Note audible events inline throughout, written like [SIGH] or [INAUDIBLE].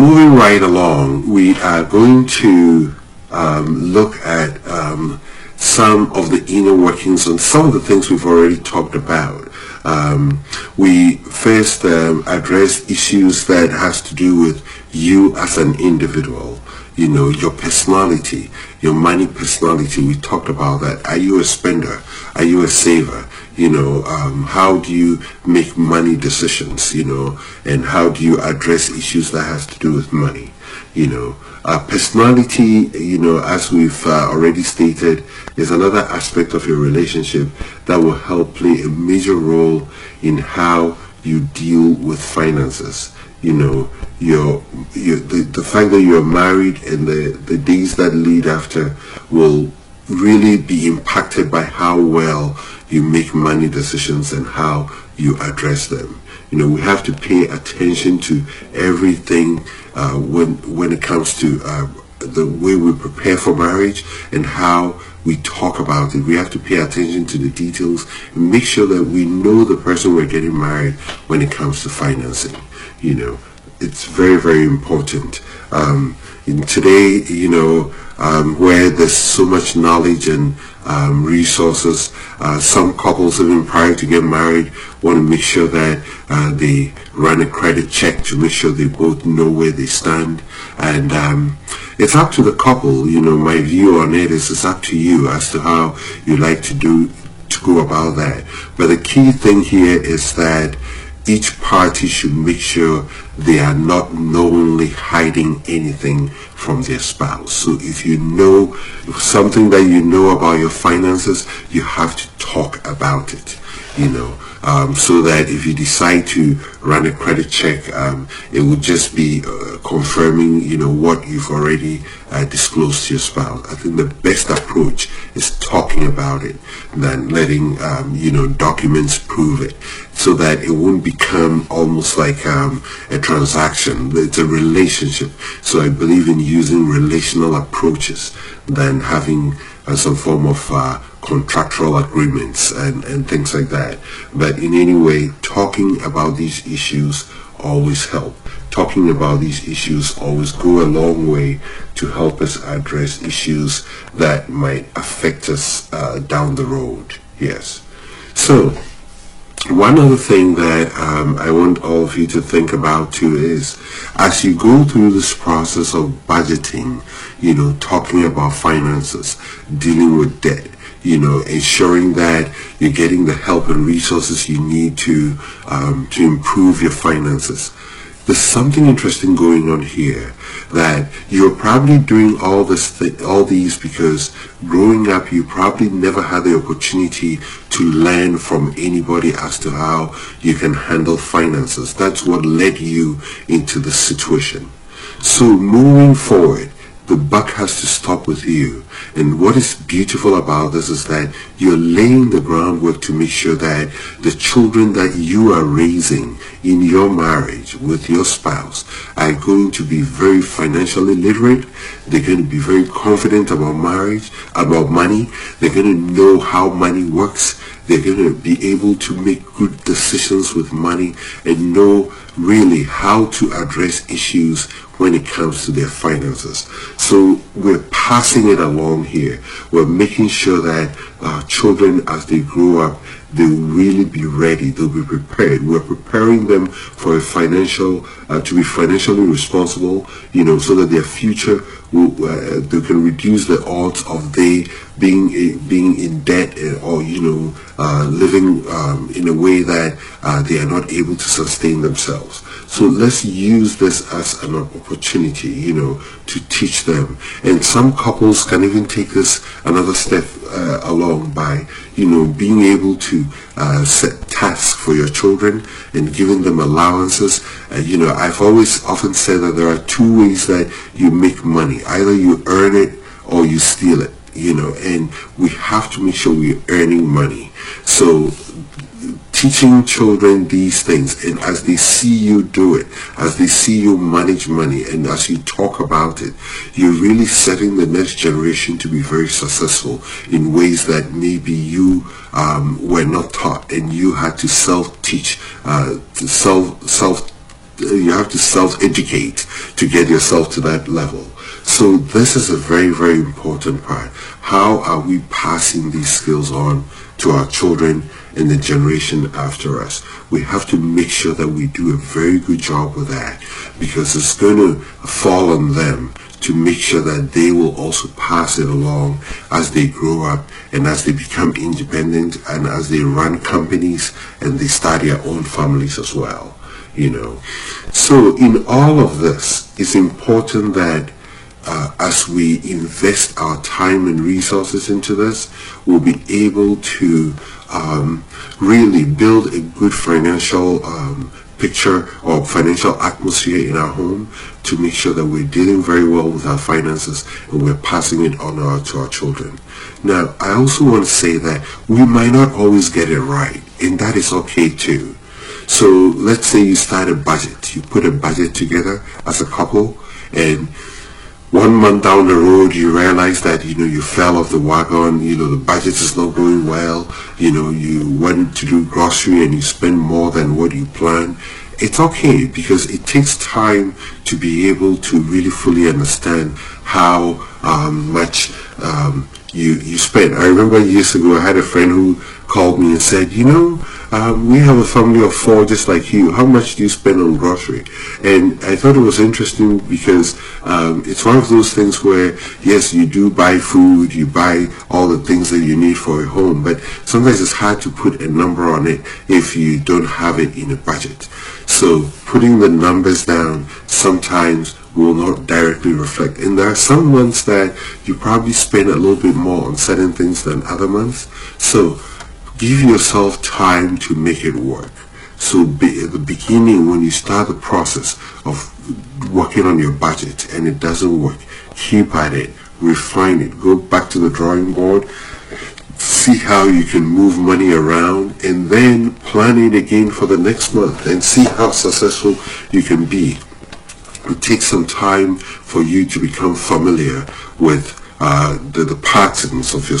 Moving right along, we are going to um, look at um, some of the inner workings and some of the things we've already talked about. Um, we first um, address issues that has to do with you as an individual, you know, your personality, your money personality. We talked about that. Are you a spender? Are you a saver? You know, um, how do you make money decisions, you know, and how do you address issues that has to do with money? You know, uh, personality, you know, as we've uh, already stated, is another aspect of your relationship that will help play a major role in how you deal with finances you know your, your the, the fact that you're married and the, the days that lead after will really be impacted by how well you make money decisions and how you address them you know we have to pay attention to everything uh, when when it comes to uh, the way we prepare for marriage and how we talk about it. We have to pay attention to the details and make sure that we know the person we're getting married when it comes to financing you know, it's very, very important. Um, in today, you know, um, where there's so much knowledge and um, resources, uh, some couples even prior to get married want to make sure that uh, they run a credit check to make sure they both know where they stand. And um, it's up to the couple, you know, my view on it is it's up to you as to how you like to do, to go about that. But the key thing here is that each party should make sure they are not knowingly hiding anything from their spouse. So if you know something that you know about your finances, you have to talk about it, you know um, so that if you decide to run a credit check, um, it would just be uh, confirming, you know, what you've already uh, disclosed to your spouse. I think the best approach is talking about it than letting, um, you know, documents prove it so that it won't become almost like um, a transaction. It's a relationship. So I believe in using relational approaches than having uh, some form of uh, contractual agreements and, and things like that. But in any way, talking about these issues always help. Talking about these issues always go a long way to help us address issues that might affect us uh, down the road. Yes. So, one other thing that um, I want all of you to think about too is as you go through this process of budgeting, you know, talking about finances, dealing with debt, you know, ensuring that you're getting the help and resources you need to um, to improve your finances. There's something interesting going on here that you're probably doing all this th- all these because growing up you probably never had the opportunity to learn from anybody as to how you can handle finances. That's what led you into the situation. So moving forward, the buck has to stop with you. And what is beautiful about this is that you're laying the groundwork to make sure that the children that you are raising in your marriage with your spouse are going to be very financially literate. They're going to be very confident about marriage, about money. They're going to know how money works. They're going to be able to make good decisions with money and know really how to address issues when it comes to their finances. So we're passing it along here. We're making sure that our children, as they grow up, they'll really be ready. They'll be prepared. We're preparing them for a financial, uh, to be financially responsible, you know, so that their future will, uh, they can reduce the odds of they being being in debt or you know uh, living um, in a way that uh, they are not able to sustain themselves. So let's use this as an opportunity, you know, to teach them. And some couples can even take this another step uh, along by, you know, being able to uh, set tasks for your children and giving them allowances. you know, I've always often said that there are two ways that you make money. Either you earn it or you steal it you know, and we have to make sure we're earning money. So teaching children these things and as they see you do it, as they see you manage money and as you talk about it, you're really setting the next generation to be very successful in ways that maybe you um, were not taught and you had to self-teach, uh, self, self, you have to self-educate to get yourself to that level. So this is a very, very important part. How are we passing these skills on to our children and the generation after us? We have to make sure that we do a very good job with that because it's going to fall on them to make sure that they will also pass it along as they grow up and as they become independent and as they run companies and they start their own families as well you know so in all of this it's important that uh, as we invest our time and resources into this, we'll be able to um, really build a good financial um, picture or financial atmosphere in our home to make sure that we're dealing very well with our finances and we're passing it on our, to our children. Now, I also want to say that we might not always get it right, and that is okay too. So let's say you start a budget. You put a budget together as a couple and one month down the road you realize that you know you fell off the wagon you know the budget is not going well you know you went to do grocery and you spend more than what you planned it's okay because it takes time to be able to really fully understand how um, much um, you you spend. I remember years ago I had a friend who called me and said you know um, we have a family of four just like you. How much do you spend on grocery? And I thought it was interesting because um, it's one of those things where, yes, you do buy food, you buy all the things that you need for a home, but sometimes it's hard to put a number on it if you don't have it in a budget. So putting the numbers down sometimes will not directly reflect. And there are some months that you probably spend a little bit more on certain things than other months. So give yourself time to make it work. So be, at the beginning, when you start the process of working on your budget and it doesn't work, keep at it, refine it, go back to the drawing board, see how you can move money around, and then plan it again for the next month and see how successful you can be. It takes some time for you to become familiar with uh, the, the patterns of your,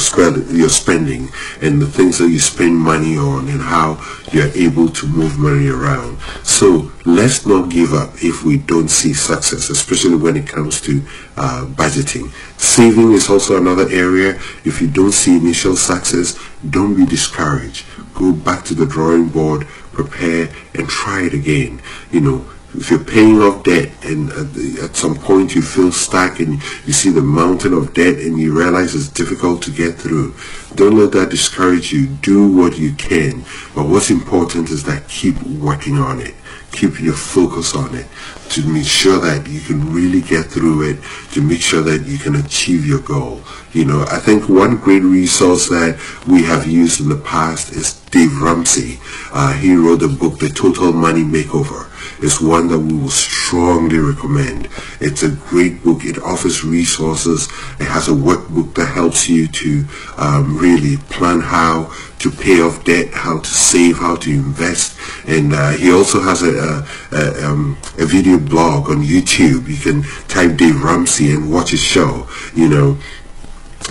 your spending and the things that you spend money on and how you're able to move money around. So let's not give up if we don't see success, especially when it comes to uh, budgeting. Saving is also another area. If you don't see initial success, don't be discouraged. Go back to the drawing board, prepare, and try it again. You know, if you're paying off debt and at, the, at, some point you feel stuck and you see the mountain of debt and you realize it's difficult to get through, don't let that discourage you. Do what you can. But what's important is that keep working on it. Keep your focus on it to make sure that you can really get through it, to make sure that you can achieve your goal. You know, I think one great resource that we have used in the past is Dave Ramsey. Uh, he wrote the book, The Total Money Makeover is one that we will strongly recommend. It's a great book. It offers resources. It has a workbook that helps you to um, really plan how to pay off debt, how to save, how to invest. And uh, he also has a, a, a, um, a, video blog on YouTube. You can type Dave Ramsey and watch his show. You know,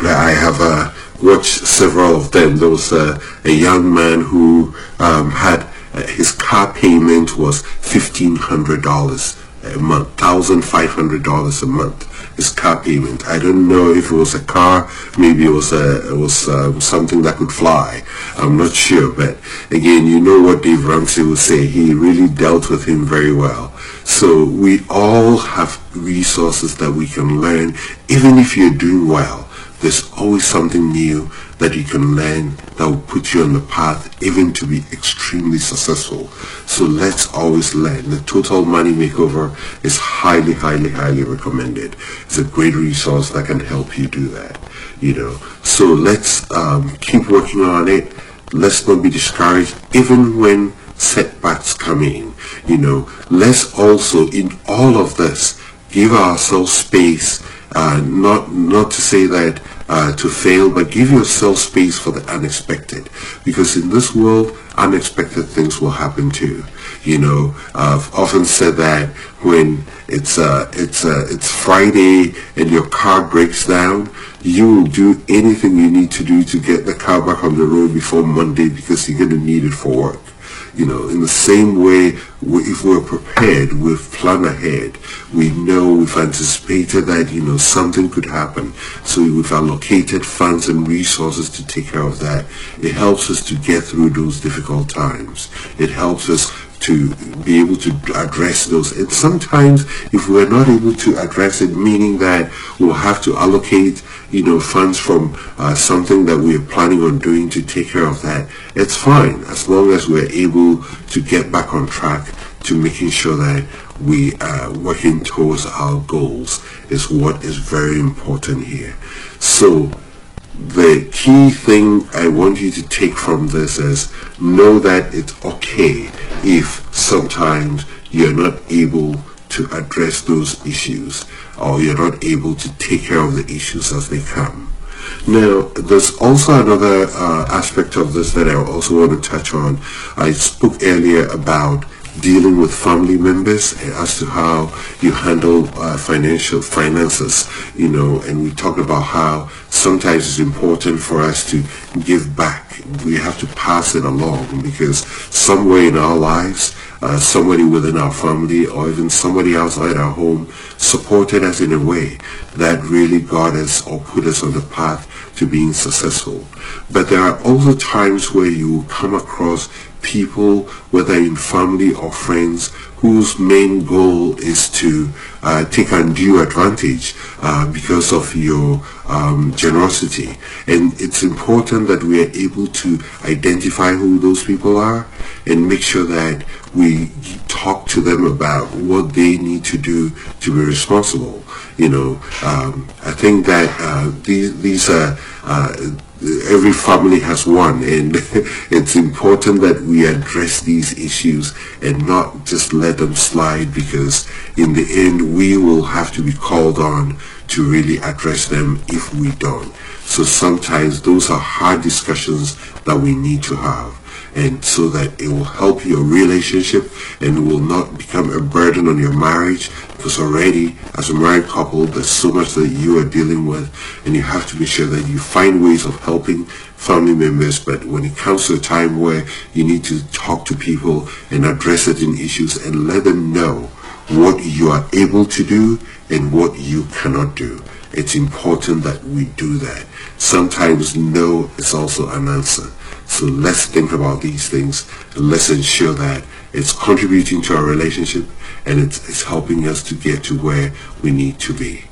I have uh, watched several of them. There was uh, a young man who um, had his car payment was $1,500 a month, $1,500 a month his car payment. I don't know if it was a car, maybe it was a, it was um, something that could fly. I'm not sure, but again, you know what Dave Ramsey would say. He really dealt with him very well. So we all have resources that we can learn, even if you're doing well. There's always something new that you can learn that will put you on the path even to be extremely successful. So let's always learn. The Total Money Makeover is highly, highly, highly recommended. It's a great resource that can help you do that. You know, so let's um, keep working on it. Let's not be discouraged even when setbacks come in. You know, let's also in all of this give ourselves space. Uh, not not to say that uh, to fail, but give yourself space for the unexpected. Because in this world, unexpected things will happen too. You know, I've often said that when it's uh, it's uh, it's Friday and your car breaks down, you will do anything you need to do to get the car back on the road before Monday because you're going to need it for work. You know, in the same way, if we're prepared, we've planned ahead, we know, we've anticipated that, you know, something could happen. So we've allocated funds and resources to take care of that. It helps us to get through those difficult times. It helps us to be able to address those. And sometimes if we're not able to address it, meaning that we'll have to allocate, you know, funds from uh, something that we're planning on doing to take care of that, it's fine as long as we're able to get back on track to making sure that we are working towards our goals is what is very important here. So the key thing I want you to take from this is know that it's okay if sometimes you're not able to address those issues or you're not able to take care of the issues as they come. Now, there's also another uh, aspect of this that I also want to touch on. I spoke earlier about dealing with family members as to how you handle uh, financial finances, you know, and we talked about how sometimes it's important for us to give back. We have to pass it along because somewhere in our lives, uh, somebody within our family or even somebody outside our home supported us in a way that really got us or put us on the path to being successful. But there are also times where you come across people, whether in family or friends, whose main goal is to uh, take undue advantage uh, because of your um, generosity. And it's important that we are able to identify who those people are and make sure that we talk to them about what they need to do to be responsible. You know, um, I think that uh, these, these are uh, every family has one and [LAUGHS] it's important that we address these issues and not just let them slide because in the end we will have to be called on to really address them if we don't. So sometimes those are hard discussions that we need to have and so that it will help your relationship and will not become a burden on your marriage. Because already as a married couple there's so much that you are dealing with and you have to be sure that you find ways of helping family members. But when it comes to a time where you need to talk to people and address certain issues and let them know what you are able to do and what you cannot do it's important that we do that sometimes no is also an answer so let's think about these things and let's ensure that it's contributing to our relationship and it's, it's helping us to get to where we need to be.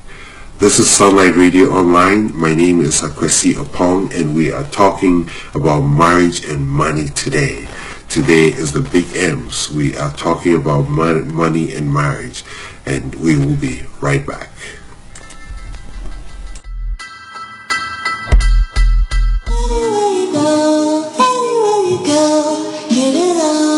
This is Sunlight Radio Online. My name is Akwesi Opong and we are talking about marriage and money today. Today is the big M's. We are talking about money and marriage and we will be right back. go, anywhere you go, get it on.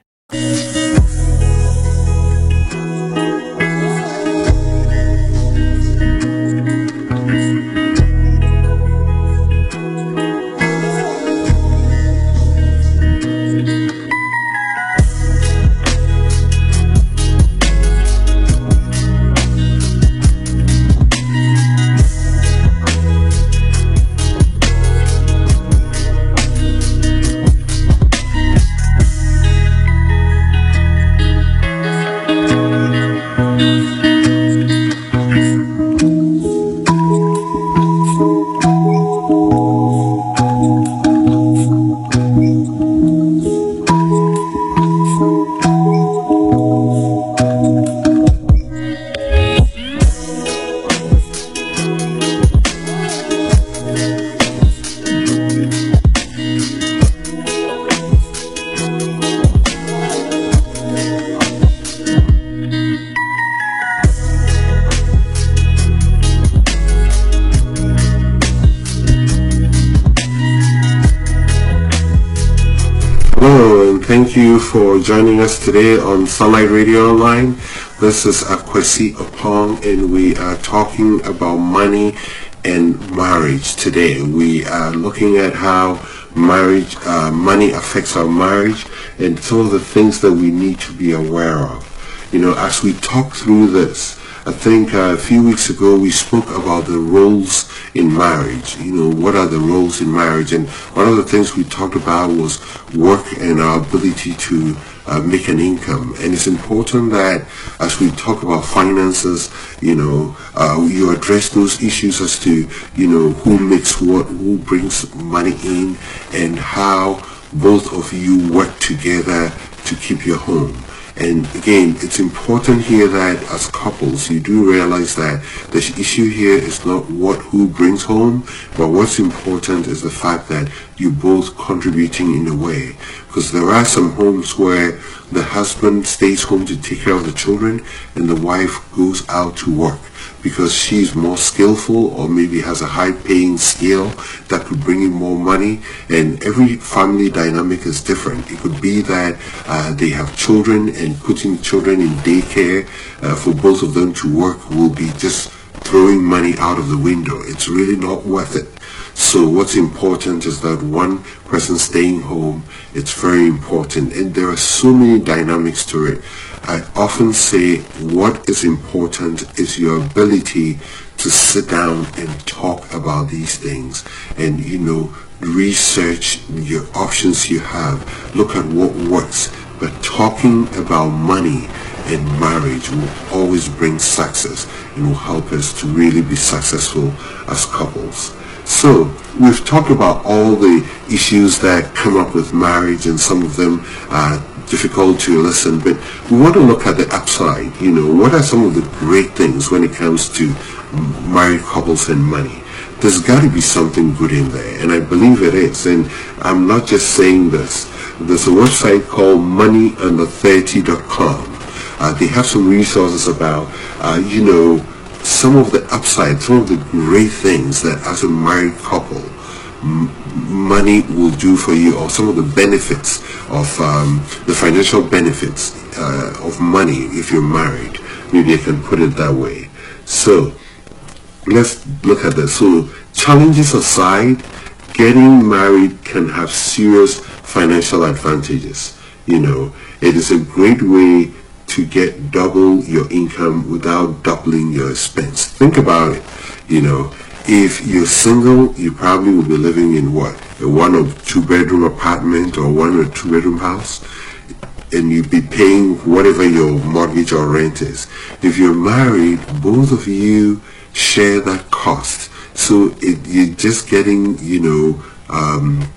Hello, today on Sunlight Radio Online. This is Akwesi Opong, and we are talking about money and marriage today. We are looking at how marriage, uh, money affects our marriage, and some of the things that we need to be aware of. You know, as we talk through this, I think uh, a few weeks ago we spoke about the roles in marriage. You know, what are the roles in marriage? And one of the things we talked about was work and our ability to uh, make an income. And it's important that as we talk about finances, you know, uh, you address those issues as to, you know, who makes what, who brings money in, and how both of you work together to keep your home. And again, it's important here that as couples, you do realize that the issue here is not what who brings home, but what's important is the fact that you're both contributing in a way. Because there are some homes where the husband stays home to take care of the children and the wife goes out to work because she's more skillful or maybe has a high paying skill that could bring in more money and every family dynamic is different. It could be that uh, they have children and putting children in daycare uh, for both of them to work will be just throwing money out of the window. It's really not worth it. So what's important is that one person staying home, it's very important. And there are so many dynamics to it. I often say what is important is your ability to sit down and talk about these things and, you know, research your options you have. Look at what works. But talking about money and marriage will always bring success and will help us to really be successful as couples. So we've talked about all the issues that come up with marriage and some of them are difficult to listen, but we want to look at the upside. You know, what are some of the great things when it comes to married couples and money? There's got to be something good in there, and I believe it is. And I'm not just saying this. There's a website called moneyunder30.com. Uh, they have some resources about, uh, you know, some of the upside, some of the great things that as a married couple, money will do for you, or some of the benefits of um, the financial benefits uh, of money if you're married. Maybe I can put it that way. So let's look at this. So challenges aside, getting married can have serious financial advantages. You know, it is a great way to get double your income without doubling your expense. Think about it. You know, if you're single, you probably will be living in what? A one or two bedroom apartment or one or two bedroom house and you'd be paying whatever your mortgage or rent is. If you're married, both of you share that cost. So it, you're just getting, you know, um,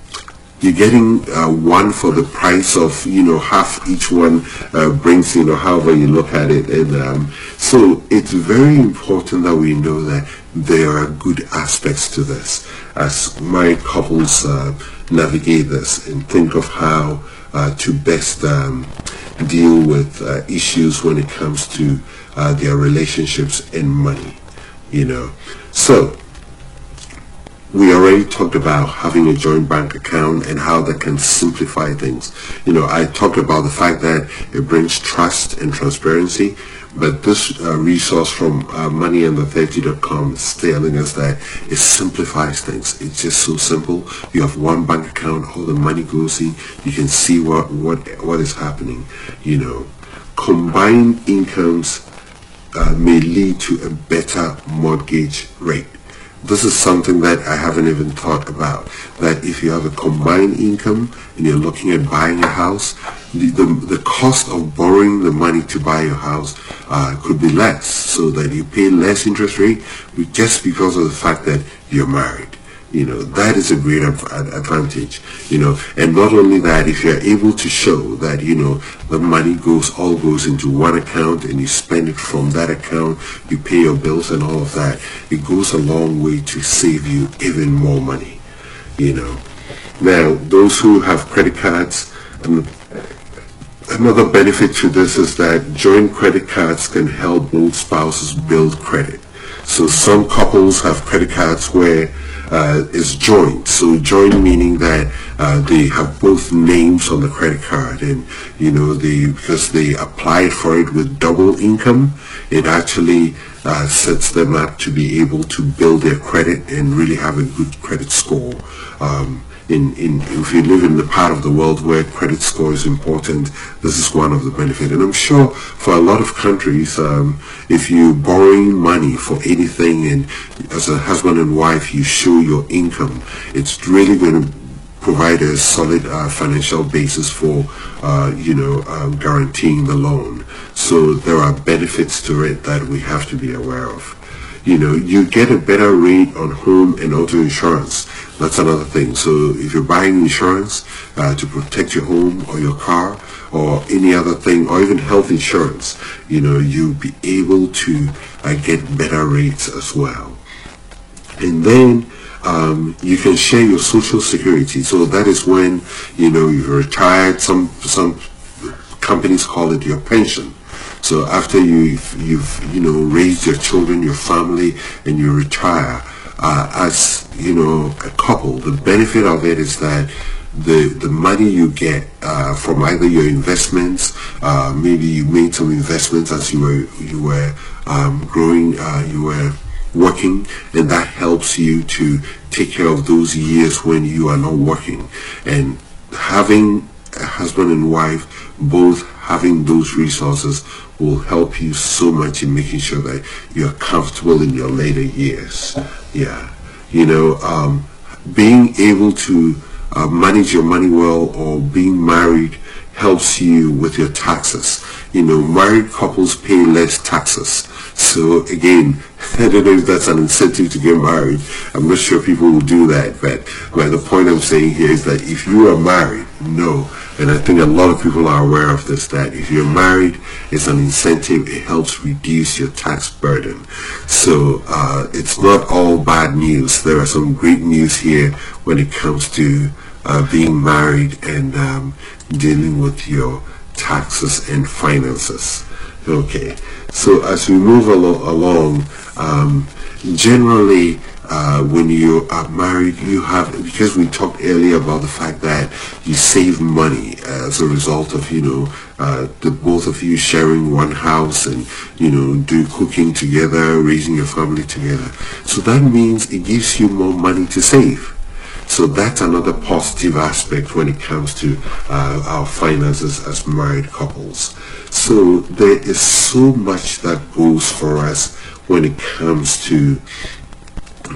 you're getting uh, one for the price of you know half each one uh, brings you know however you look at it. And um, so it's very important that we know that there are good aspects to this. As married couples uh, navigate this and think of how uh, to best um, deal with uh, issues when it comes to uh, their relationships and money you know. So we already talked about having a joint bank account and how that can simplify things. You know, I talked about the fact that it brings trust and transparency, but this uh, resource from uh, moneyunder30.com is telling us that it simplifies things. It's just so simple. You have one bank account, all the money goes in. You can see what what what is happening. You know, combined incomes uh, may lead to a better mortgage rate this is something that I haven't even thought about. That if you have a combined income and you're looking at buying a house, the, the, the cost of borrowing the money to buy your house uh, could be less so that you pay less interest rate just because of the fact that you're married. You know, that is a great advantage, you know, and not only that, if you're able to show that, you know, the money goes, all goes into one account and you spend it from that account, you pay your bills and all of that, it goes a long way to save you even more money, you know. Now, those who have credit cards, and another benefit to this is that joint credit cards can help both spouses build credit. So some couples have credit cards where uh, is joint. So joint meaning that uh, they have both names on the credit card, and you know they because they applied for it with double income, it actually uh, sets them up to be able to build their credit and really have a good credit score. Um, in, in if you live in the part of the world where credit score is important, this is one of the benefits. And I'm sure for a lot of countries, um, if you're borrowing money for anything and as a husband and wife you show your income, it's really going to provide a solid uh, financial basis for, uh, you know, uh, guaranteeing the loan. So there are benefits to it that we have to be aware of you know, you get a better rate on home and auto insurance. That's another thing. So if you're buying insurance uh, to protect your home or your car or any other thing or even health insurance, you know, you'll be able to uh, get better rates as well. And then um, you can share your social security. So that is when, you know, you've retired. Some, some companies call it your pension. So after you've, you've you know, raised your children, your family, and you retire, uh, as, you know, a couple, the benefit of it is that the the money you get uh, from either your investments, uh, maybe you made some investments as you were you were um, growing, uh, you were working, and that helps you to take care of those years when you are not working. And having a husband and wife both having those resources will help you so much in making sure that you're comfortable in your later years. Yeah. You know, um, being able to uh, manage your money well or being married helps you with your taxes. You know, married couples pay less taxes. So again, [LAUGHS] I don't know if that's an incentive to get married. I'm not sure people will do that, but, but the point I'm saying here is that if you are married, no, and I think a lot of people are aware of this, that if you're married, it's an incentive. It helps reduce your tax burden. So uh, it's not all bad news. There are some great news here when it comes to uh, being married and um, dealing with your taxes and finances. Okay, so as we move al- along, um, generally uh, when you are married, you have, because we talked earlier about the fact that you save money as a result of, you know, uh, the both of you sharing one house and, you know, do cooking together, raising your family together. So that means it gives you more money to save. So that's another positive aspect when it comes to uh, our finances as married couples. So there is so much that goes for us when it comes to,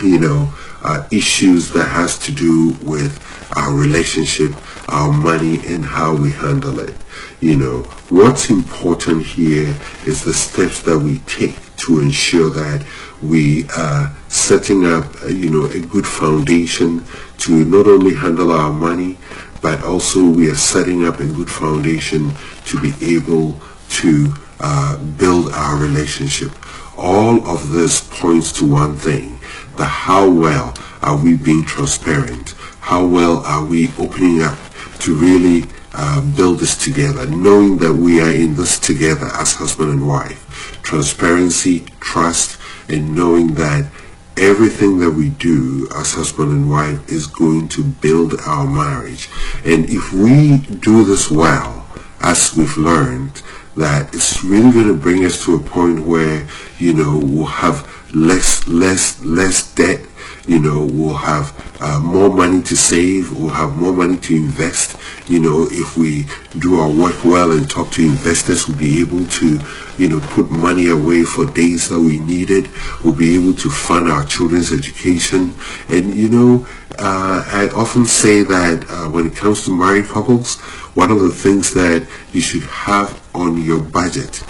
you know, uh, issues that has to do with our relationship, our money, and how we handle it. You know, what's important here is the steps that we take to ensure that we are setting up, uh, you know, a good foundation to not only handle our money, but also we are setting up a good foundation to be able to uh, build our relationship. All of this points to one thing, the how well are we being transparent? How well are we opening up to really uh, build this together, knowing that we are in this together as husband and wife. Transparency, trust, and knowing that everything that we do as husband and wife is going to build our marriage. And if we do this well, as we've learned, that it's really going to bring us to a point where, you know, we'll have less, less, less debt, you know, we'll have uh, more money to save, we'll have more money to invest. You know, if we do our work well and talk to investors, we'll be able to, you know, put money away for days that we need it. We'll be able to fund our children's education. And, you know, uh, I often say that uh, when it comes to married couples, one of the things that you should have on your budget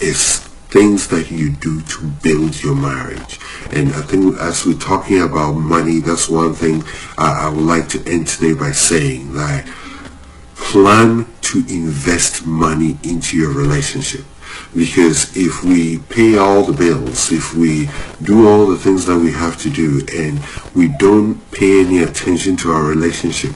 is things that you do to build your marriage. And I think as we're talking about money, that's one thing uh, I would like to end today by saying that plan to invest money into your relationship. Because if we pay all the bills, if we do all the things that we have to do and we don't pay any attention to our relationship,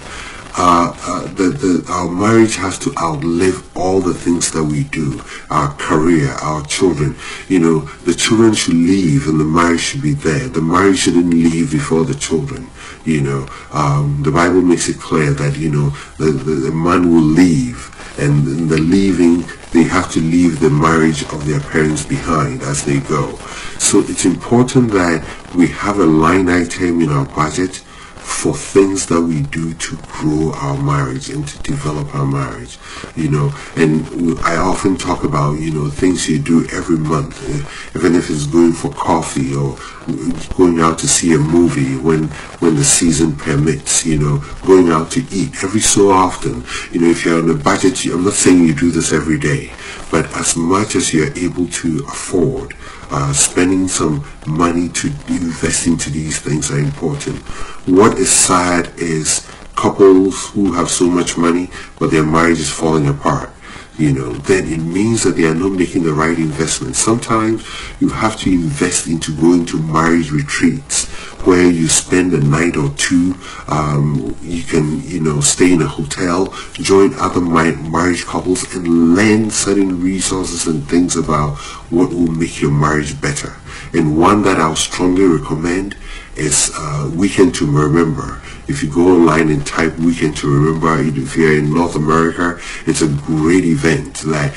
uh, uh, the, the, our marriage has to outlive all the things that we do, our career, our children. You know, the children should leave and the marriage should be there. The marriage shouldn't leave before the children. You know, um, the Bible makes it clear that, you know, the, the, the man will leave and in the leaving, they have to leave the marriage of their parents behind as they go. So it's important that we have a line item in our budget for things that we do to grow our marriage and to develop our marriage you know. And i often talk about you know things you do every month eh, even if it's going for coffee or going out to see a movie when when the season permits you know going out to eat every so often you know if you're on a budget i'm not saying you do this every day but as much as you're able to afford uh, spending some money to invest into these things are important. What is sad is couples who have so much money but their marriage is falling apart you know, then it means that they are not making the right investment. Sometimes you have to invest into going to marriage retreats where you spend a night or two. Um, you can, you know, stay in a hotel, join other marriage couples and learn certain resources and things about what will make your marriage better. And one that I'll strongly recommend is uh, Weekend to Remember. If you go online and type Weekend to Remember, if you're in North America, it's a great event. Like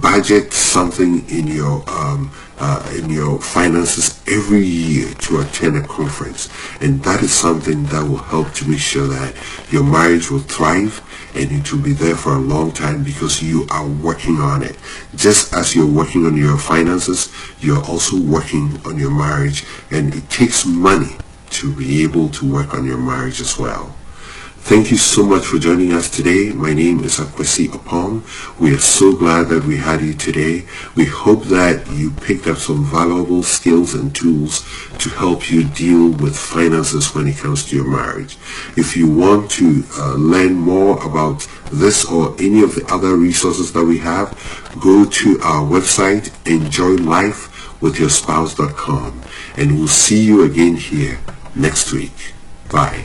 budget something in your um, uh, in your finances every year to attend a conference, and that is something that will help to make sure that your marriage will thrive and it will be there for a long time because you are working on it. Just as you're working on your finances, you're also working on your marriage, and it takes money to be able to work on your marriage as well. Thank you so much for joining us today. My name is Akwesi Opong. We are so glad that we had you today. We hope that you picked up some valuable skills and tools to help you deal with finances when it comes to your marriage. If you want to uh, learn more about this or any of the other resources that we have, go to our website, enjoylifewithyourspouse.com, and we'll see you again here next week. Bye.